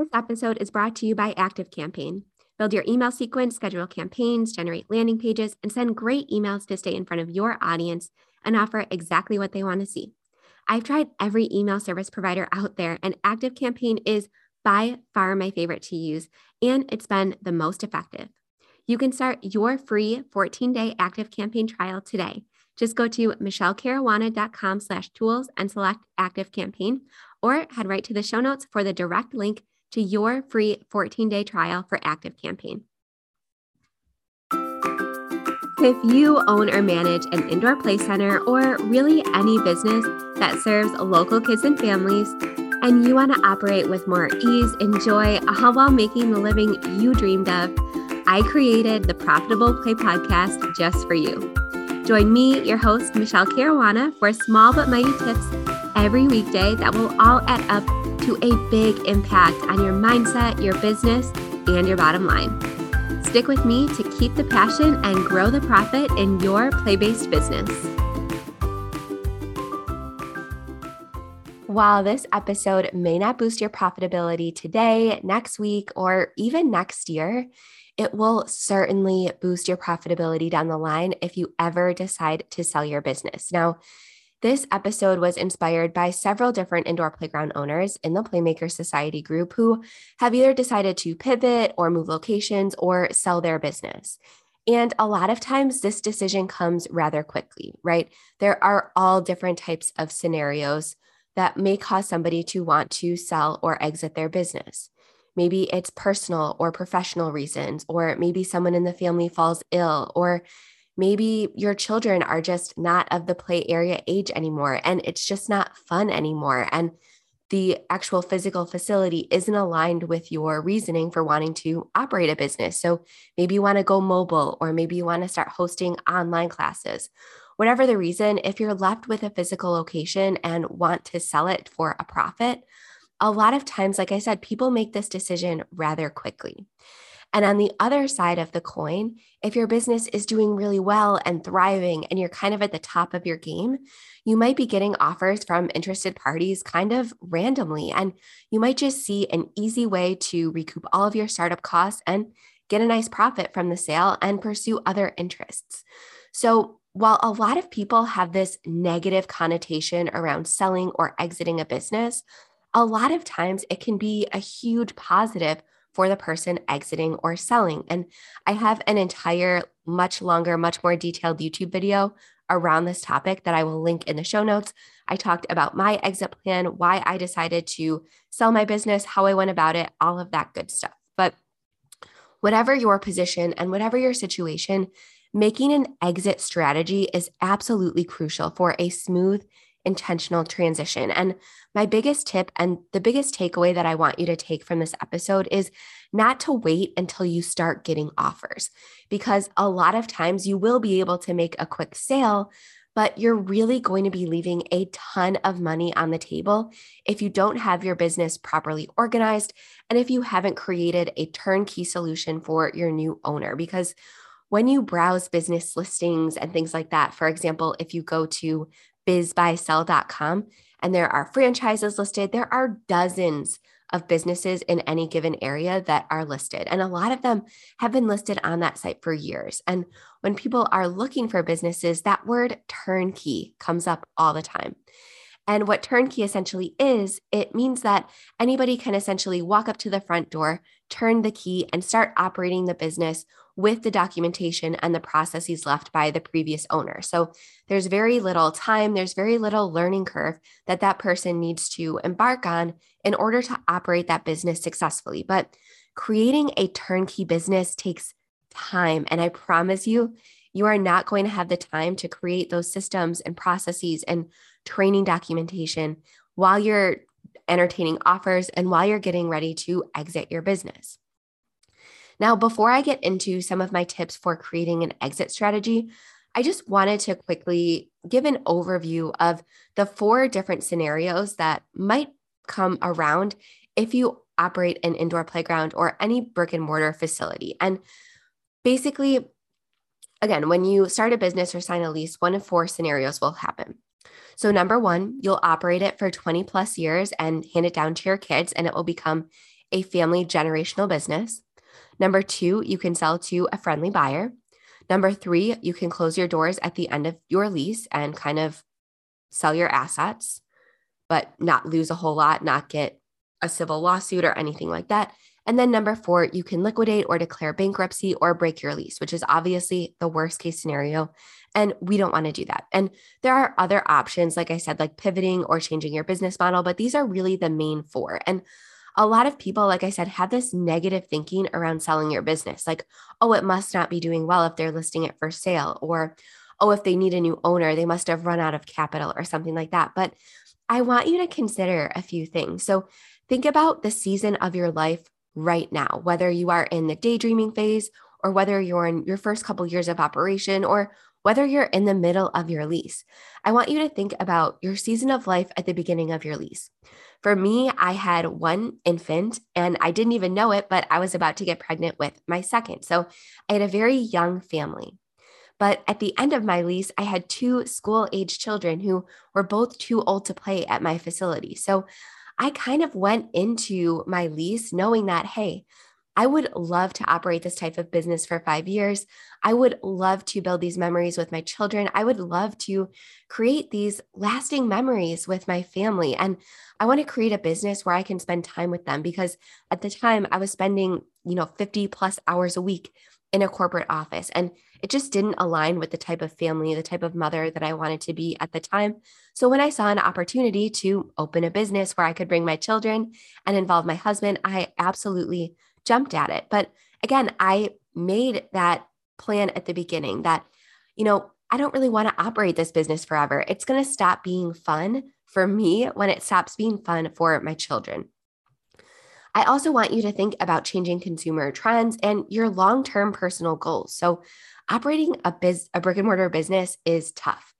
This episode is brought to you by ActiveCampaign. Build your email sequence, schedule campaigns, generate landing pages, and send great emails to stay in front of your audience and offer exactly what they want to see. I've tried every email service provider out there, and ActiveCampaign is by far my favorite to use, and it's been the most effective. You can start your free 14-day ActiveCampaign trial today. Just go to michelecaruana.com slash tools and select ActiveCampaign, or head right to the show notes for the direct link to your free 14-day trial for Active Campaign. If you own or manage an indoor play center or really any business that serves local kids and families, and you want to operate with more ease and joy all while making the living you dreamed of, I created the Profitable Play podcast just for you. Join me, your host, Michele Caruana, for small but mighty tips every weekday that will all add up to a big impact on your mindset, your business, and your bottom line. Stick with me to keep the passion and grow the profit in your play based business. While this episode may not boost your profitability today, next week, or even next year, it will certainly boost your profitability down the line if you ever decide to sell your business. Now, this episode was inspired by several different indoor playground owners in the Playmaker Society group who have either decided to pivot or move locations or sell their business. And a lot of times, this decision comes rather quickly, right? There are all different types of scenarios that may cause somebody to want to sell or exit their business. Maybe it's personal or professional reasons, or maybe someone in the family falls ill, or maybe your children are just not of the play area age anymore and it's just not fun anymore. And the actual physical facility isn't aligned with your reasoning for wanting to operate a business. So maybe you want to go mobile, or maybe you want to start hosting online classes. Whatever the reason, if you're left with a physical location and want to sell it for a profit, a lot of times, like I said, people make this decision rather quickly. And on the other side of the coin, if your business is doing really well and thriving and you're kind of at the top of your game, you might be getting offers from interested parties kind of randomly. And you might just see an easy way to recoup all of your startup costs and get a nice profit from the sale and pursue other interests. So, while a lot of people have this negative connotation around selling or exiting a business, a lot of times it can be a huge positive for the person exiting or selling. And I have an entire, much longer, much more detailed YouTube video around this topic that I will link in the show notes. I talked about my exit plan, why I decided to sell my business, how I went about it, all of that good stuff. But whatever your position and whatever your situation, making an exit strategy is absolutely crucial for a smooth intentional transition. And my biggest tip and the biggest takeaway that I want you to take from this episode is not to wait until you start getting offers, because a lot of times you will be able to make a quick sale. But you're really going to be leaving a ton of money on the table if you don't have your business properly organized and if you haven't created a turnkey solution for your new owner. Because when you browse business listings and things like that, for example, if you go to bizbuysell.com and there are franchises listed. There are dozens of businesses in any given area that are listed. And a lot of them have been listed on that site for years. And when people are looking for businesses, that word turnkey comes up all the time. And what turnkey essentially is, it means that anybody can essentially walk up to the front door, turn the key, and start operating the business with the documentation and the processes left by the previous owner. So there's very little time, there's very little learning curve that that person needs to embark on in order to operate that business successfully. But creating a turnkey business takes time. And I promise you, you are not going to have the time to create those systems and processes and training documentation while you're entertaining offers and while you're getting ready to exit your business. Now, before I get into some of my tips for creating an exit strategy, I just wanted to quickly give an overview of the four different scenarios that might come around if you operate an indoor playground or any brick and mortar facility. And basically, again, when you start a business or sign a lease, one of four scenarios will happen. So, number one, you'll operate it for 20 plus years and hand it down to your kids, and it will become a family generational business. Number two, you can sell to a friendly buyer. Number three, you can close your doors at the end of your lease and kind of sell your assets, but not lose a whole lot, not get a civil lawsuit or anything like that. And then number four, you can liquidate or declare bankruptcy or break your lease, which is obviously the worst case scenario. And we don't want to do that. And there are other options, like I said, like pivoting or changing your business model, but these are really the main four. And a lot of people, like I said, have this negative thinking around selling your business. Like, oh, it must not be doing well if they're listing it for sale, or oh, if they need a new owner, they must have run out of capital or something like that. But I want you to consider a few things. So think about the season of your life right now, whether you are in the daydreaming phase or whether you're in your first couple years of operation or whether you're in the middle of your lease. I want you to think about your season of life at the beginning of your lease. For me, I had one infant and I didn't even know it, but I was about to get pregnant with my second. So I had a very young family. But at the end of my lease, I had two school age children who were both too old to play at my facility. So I kind of went into my lease knowing that, hey, I would love to operate this type of business for five years. I would love to build these memories with my children. I would love to create these lasting memories with my family. And I want to create a business where I can spend time with them because at the time I was spending, you know, 50 plus hours a week in a corporate office. And it just didn't align with the type of family, the type of mother that I wanted to be at the time. So when I saw an opportunity to open a business where I could bring my children and involve my husband, I absolutely jumped at it. But again, I made that plan at the beginning that, you know, I don't really want to operate this business forever. It's going to stop being fun for me when it stops being fun for my children. I also want you to think about changing consumer trends and your long term personal goals. So, operating a, biz, a brick and mortar business is tough.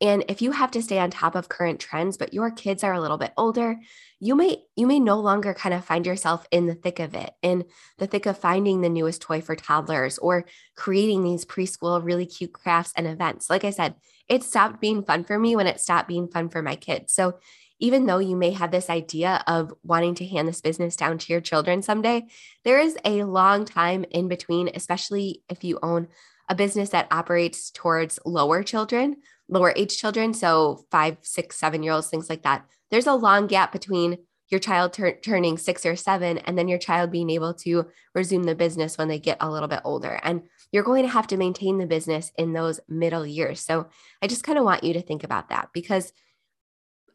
And if you have to stay on top of current trends, but your kids are a little bit older, you may you may no longer kind of find yourself in the thick of it, in the thick of finding the newest toy for toddlers or creating these preschool really cute crafts and events. Like I said, it stopped being fun for me when it stopped being fun for my kids. So even though you may have this idea of wanting to hand this business down to your children someday, there is a long time in between, especially if you own a business that operates towards lower children, lower age children. So five, six, seven year olds, things like that. There's a long gap between your child tur- turning six or seven and then your child being able to resume the business when they get a little bit older. And you're going to have to maintain the business in those middle years. So I just kind of want you to think about that because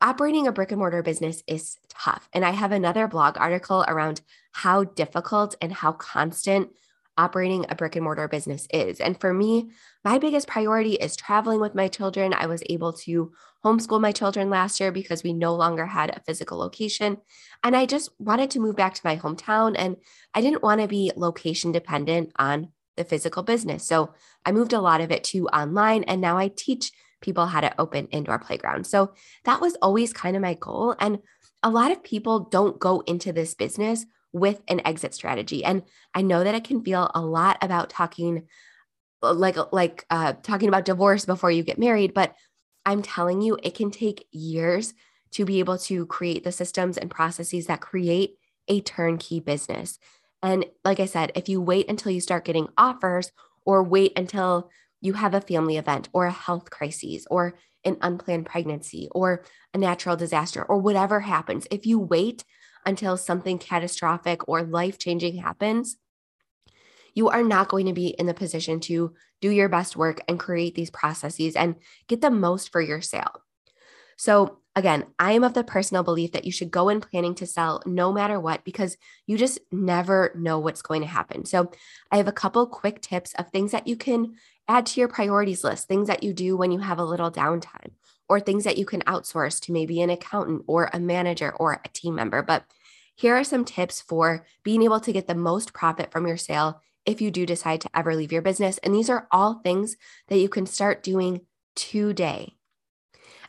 operating a brick and mortar business is tough. And I have another blog article around how difficult and how constant operating a brick and mortar business is. And for me, my biggest priority is traveling with my children. I was able to homeschool my children last year because we no longer had a physical location. And I just wanted to move back to my hometown and I didn't want to be location dependent on the physical business. So I moved a lot of it to online and now I teach people how to open indoor playground. So that was always kind of my goal. And a lot of people don't go into this business with an exit strategy. And I know that it can feel a lot about talking uh, like like uh, talking about divorce before you get married, but I'm telling you, it can take years to be able to create the systems and processes that create a turnkey business. And like I said, if you wait until you start getting offers or wait until you have a family event or a health crisis or an unplanned pregnancy or a natural disaster or whatever happens, if you wait until something catastrophic or life changing happens, you are not going to be in the position to do your best work and create these processes and get the most for your sale. So, again, I am of the personal belief that you should go in planning to sell no matter what because you just never know what's going to happen. So, I have a couple quick tips of things that you can add to your priorities list, things that you do when you have a little downtime, or things that you can outsource to maybe an accountant or a manager or a team member. But here are some tips for being able to get the most profit from your sale if you do decide to ever leave your business. And these are all things that you can start doing today.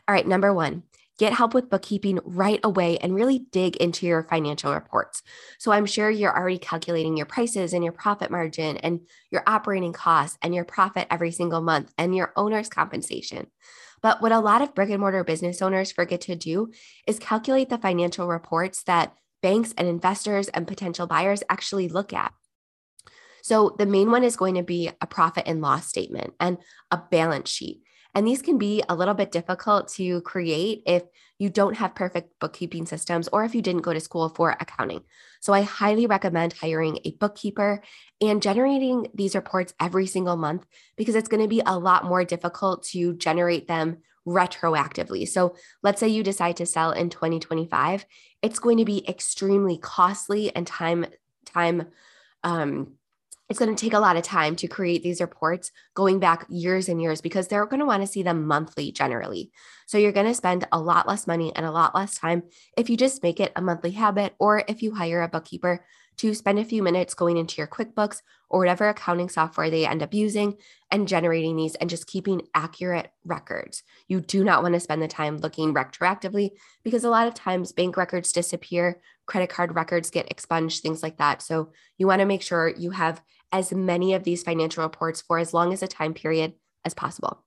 All right, number one, get help with bookkeeping right away and really dig into your financial reports. So I'm sure you're already calculating your prices and your profit margin and your operating costs and your profit every single month and your owner's compensation. But what a lot of brick and mortar business owners forget to do is calculate the financial reports that banks and investors and potential buyers actually look at. So, the main one is going to be a profit and loss statement and a balance sheet. And these can be a little bit difficult to create if you don't have perfect bookkeeping systems or if you didn't go to school for accounting. So I highly recommend hiring a bookkeeper and generating these reports every single month because it's going to be a lot more difficult to generate them retroactively. So let's say you decide to sell in 2025, it's going to be extremely costly and time time um it's going to take a lot of time to create these reports going back years and years because they're going to want to see them monthly generally. So you're going to spend a lot less money and a lot less time if you just make it a monthly habit or if you hire a bookkeeper to spend a few minutes going into your QuickBooks or whatever accounting software they end up using and generating these and just keeping accurate records. You do not want to spend the time looking retroactively because a lot of times bank records disappear, credit card records get expunged, things like that. So you want to make sure you have as many of these financial reports for as long as a time period as possible.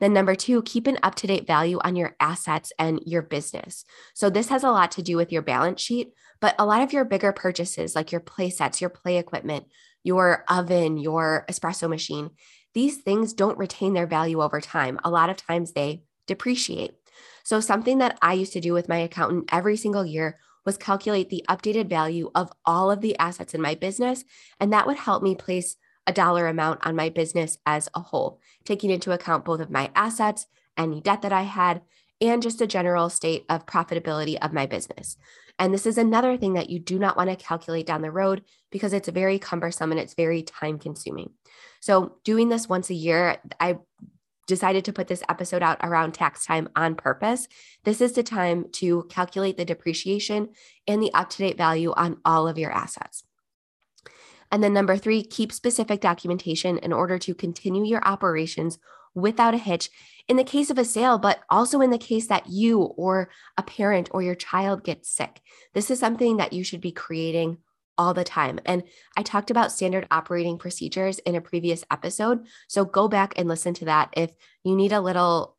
Then, number two, keep an up to date value on your assets and your business. So, this has a lot to do with your balance sheet, but a lot of your bigger purchases, like your play sets, your play equipment, your oven, your espresso machine, these things don't retain their value over time. A lot of times they depreciate. So, something that I used to do with my accountant every single year was calculate the updated value of all of the assets in my business. And that would help me place a dollar amount on my business as a whole, taking into account both of my assets, any debt that I had, and just a general state of profitability of my business. And this is another thing that you do not want to calculate down the road because it's very cumbersome and it's very time consuming. So, doing this once a year, I decided to put this episode out around tax time on purpose. This is the time to calculate the depreciation and the up to date value on all of your assets. And then number three, keep specific documentation in order to continue your operations without a hitch in the case of a sale, but also in the case that you or a parent or your child gets sick. This is something that you should be creating all the time. And I talked about standard operating procedures in a previous episode. So go back and listen to that if you need a little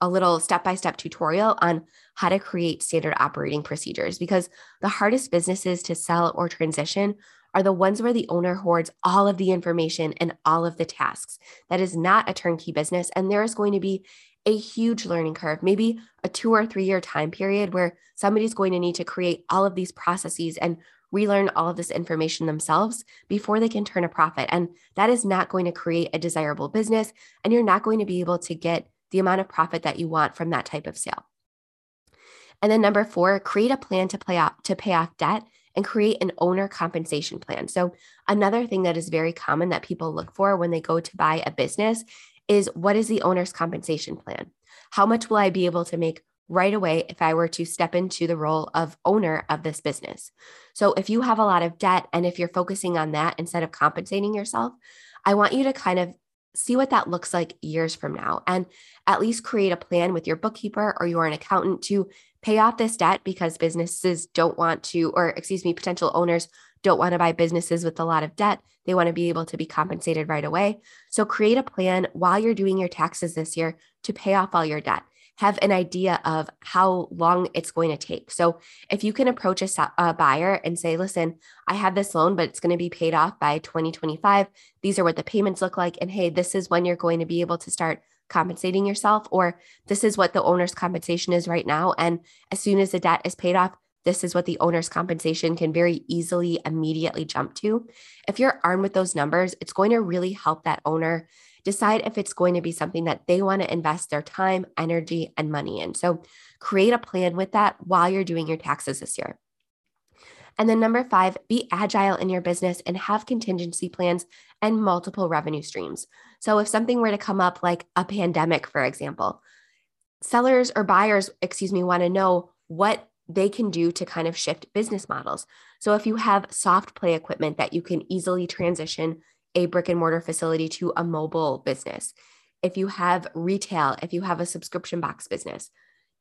a little step-by-step tutorial on how to create standard operating procedures because the hardest businesses to sell or transition are the ones where the owner hoards all of the information and all of the tasks. That is not a turnkey business and there is going to be a huge learning curve, maybe a 2 or 3 year time period where somebody's going to need to create all of these processes and relearn all of this information themselves before they can turn a profit. And that is not going to create a desirable business. And you're not going to be able to get the amount of profit that you want from that type of sale. And then number four, create a plan to play off to pay off debt and create an owner compensation plan. So another thing that is very common that people look for when they go to buy a business is what is the owner's compensation plan? How much will I be able to make right away if I were to step into the role of owner of this business. So, if you have a lot of debt and if you're focusing on that instead of compensating yourself, I want you to kind of see what that looks like years from now and at least create a plan with your bookkeeper or you're an accountant to pay off this debt because businesses don't want to, or excuse me, potential owners don't want to buy businesses with a lot of debt. They want to be able to be compensated right away. So create a plan while you're doing your taxes this year to pay off all your debt have an idea of how long it's going to take. So if you can approach a, a buyer and say, listen, I have this loan, but it's going to be paid off by 2025. These are what the payments look like. And hey, this is when you're going to be able to start compensating yourself, or this is what the owner's compensation is right now. And as soon as the debt is paid off, this is what the owner's compensation can very easily immediately jump to. If you're armed with those numbers, it's going to really help that owner decide if it's going to be something that they want to invest their time, energy, and money in. So create a plan with that while you're doing your taxes this year. And then number five, be agile in your business and have contingency plans and multiple revenue streams. So if something were to come up like a pandemic, for example, sellers or buyers, excuse me, want to know what they can do to kind of shift business models. So if you have soft play equipment that you can easily transition a brick and mortar facility to a mobile business, if you have retail, if you have a subscription box business,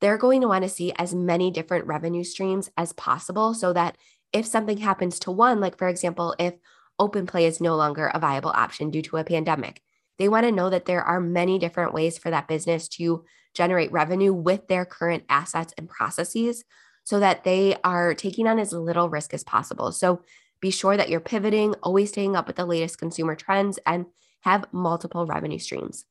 they're going to want to see as many different revenue streams as possible so that if something happens to one, like for example, if open play is no longer a viable option due to a pandemic, they want to know that there are many different ways for that business to generate revenue with their current assets and processes so that they are taking on as little risk as possible. So be sure that you're pivoting, always staying up with the latest consumer trends, and have multiple revenue streams.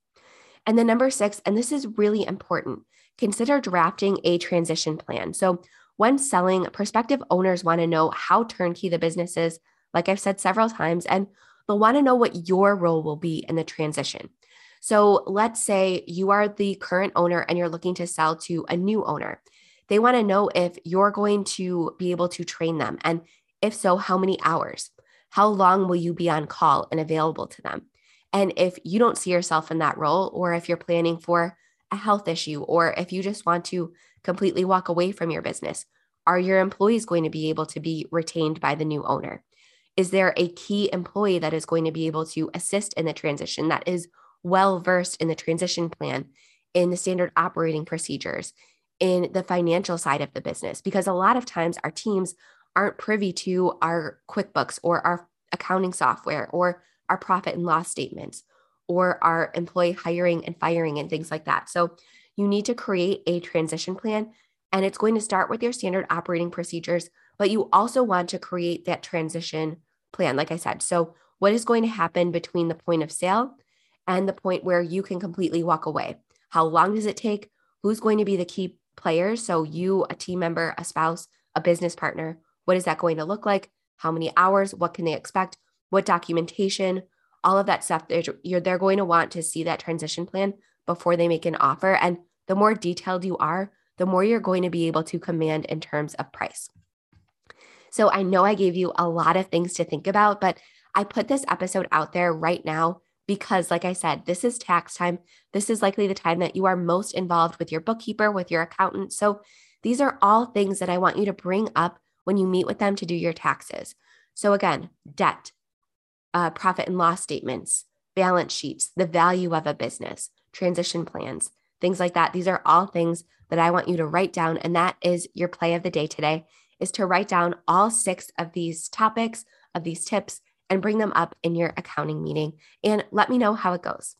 And then number six, and this is really important, consider drafting a transition plan. So when selling, prospective owners want to know how turnkey the business is, like I've said several times, and they'll want to know what your role will be in the transition. So let's say you are the current owner and you're looking to sell to a new owner. They want to know if you're going to be able to train them. And if so, how many hours? How long will you be on call and available to them? And if you don't see yourself in that role, or if you're planning for a health issue, or if you just want to completely walk away from your business, are your employees going to be able to be retained by the new owner? Is there a key employee that is going to be able to assist in the transition that is well versed in the transition plan, in the standard operating procedures, in the financial side of the business? Because a lot of times our teams aren't privy to our QuickBooks or our accounting software or our profit and loss statements or our employee hiring and firing and things like that. So you need to create a transition plan and it's going to start with your standard operating procedures, but you also want to create that transition plan like I said. So what is going to happen between the point of sale and the point where you can completely walk away? How long does it take? Who's going to be the key players? So you, a team member, a spouse, a business partner, what is that going to look like? How many hours? What can they expect? What documentation? All of that stuff. They're, they're going to want to see that transition plan before they make an offer. And the more detailed you are, the more you're going to be able to command in terms of price. So I know I gave you a lot of things to think about, but I put this episode out there right now because, like I said, this is tax time. This is likely the time that you are most involved with your bookkeeper, with your accountant. So these are all things that I want you to bring up when you meet with them to do your taxes. So, again, debt, uh, profit and loss statements, balance sheets, the value of a business, transition plans, things like that. These are all things that I want you to write down. And that is your play of the day today is to write down all six of these topics, of these tips, and bring them up in your accounting meeting. And let me know how it goes.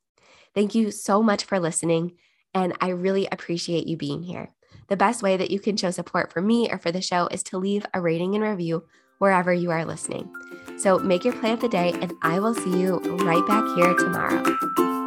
Thank you so much for listening. And I really appreciate you being here. The best way that you can show support for me or for the show is to leave a rating and review wherever you are listening. So make your play of the day, and I will see you right back here tomorrow.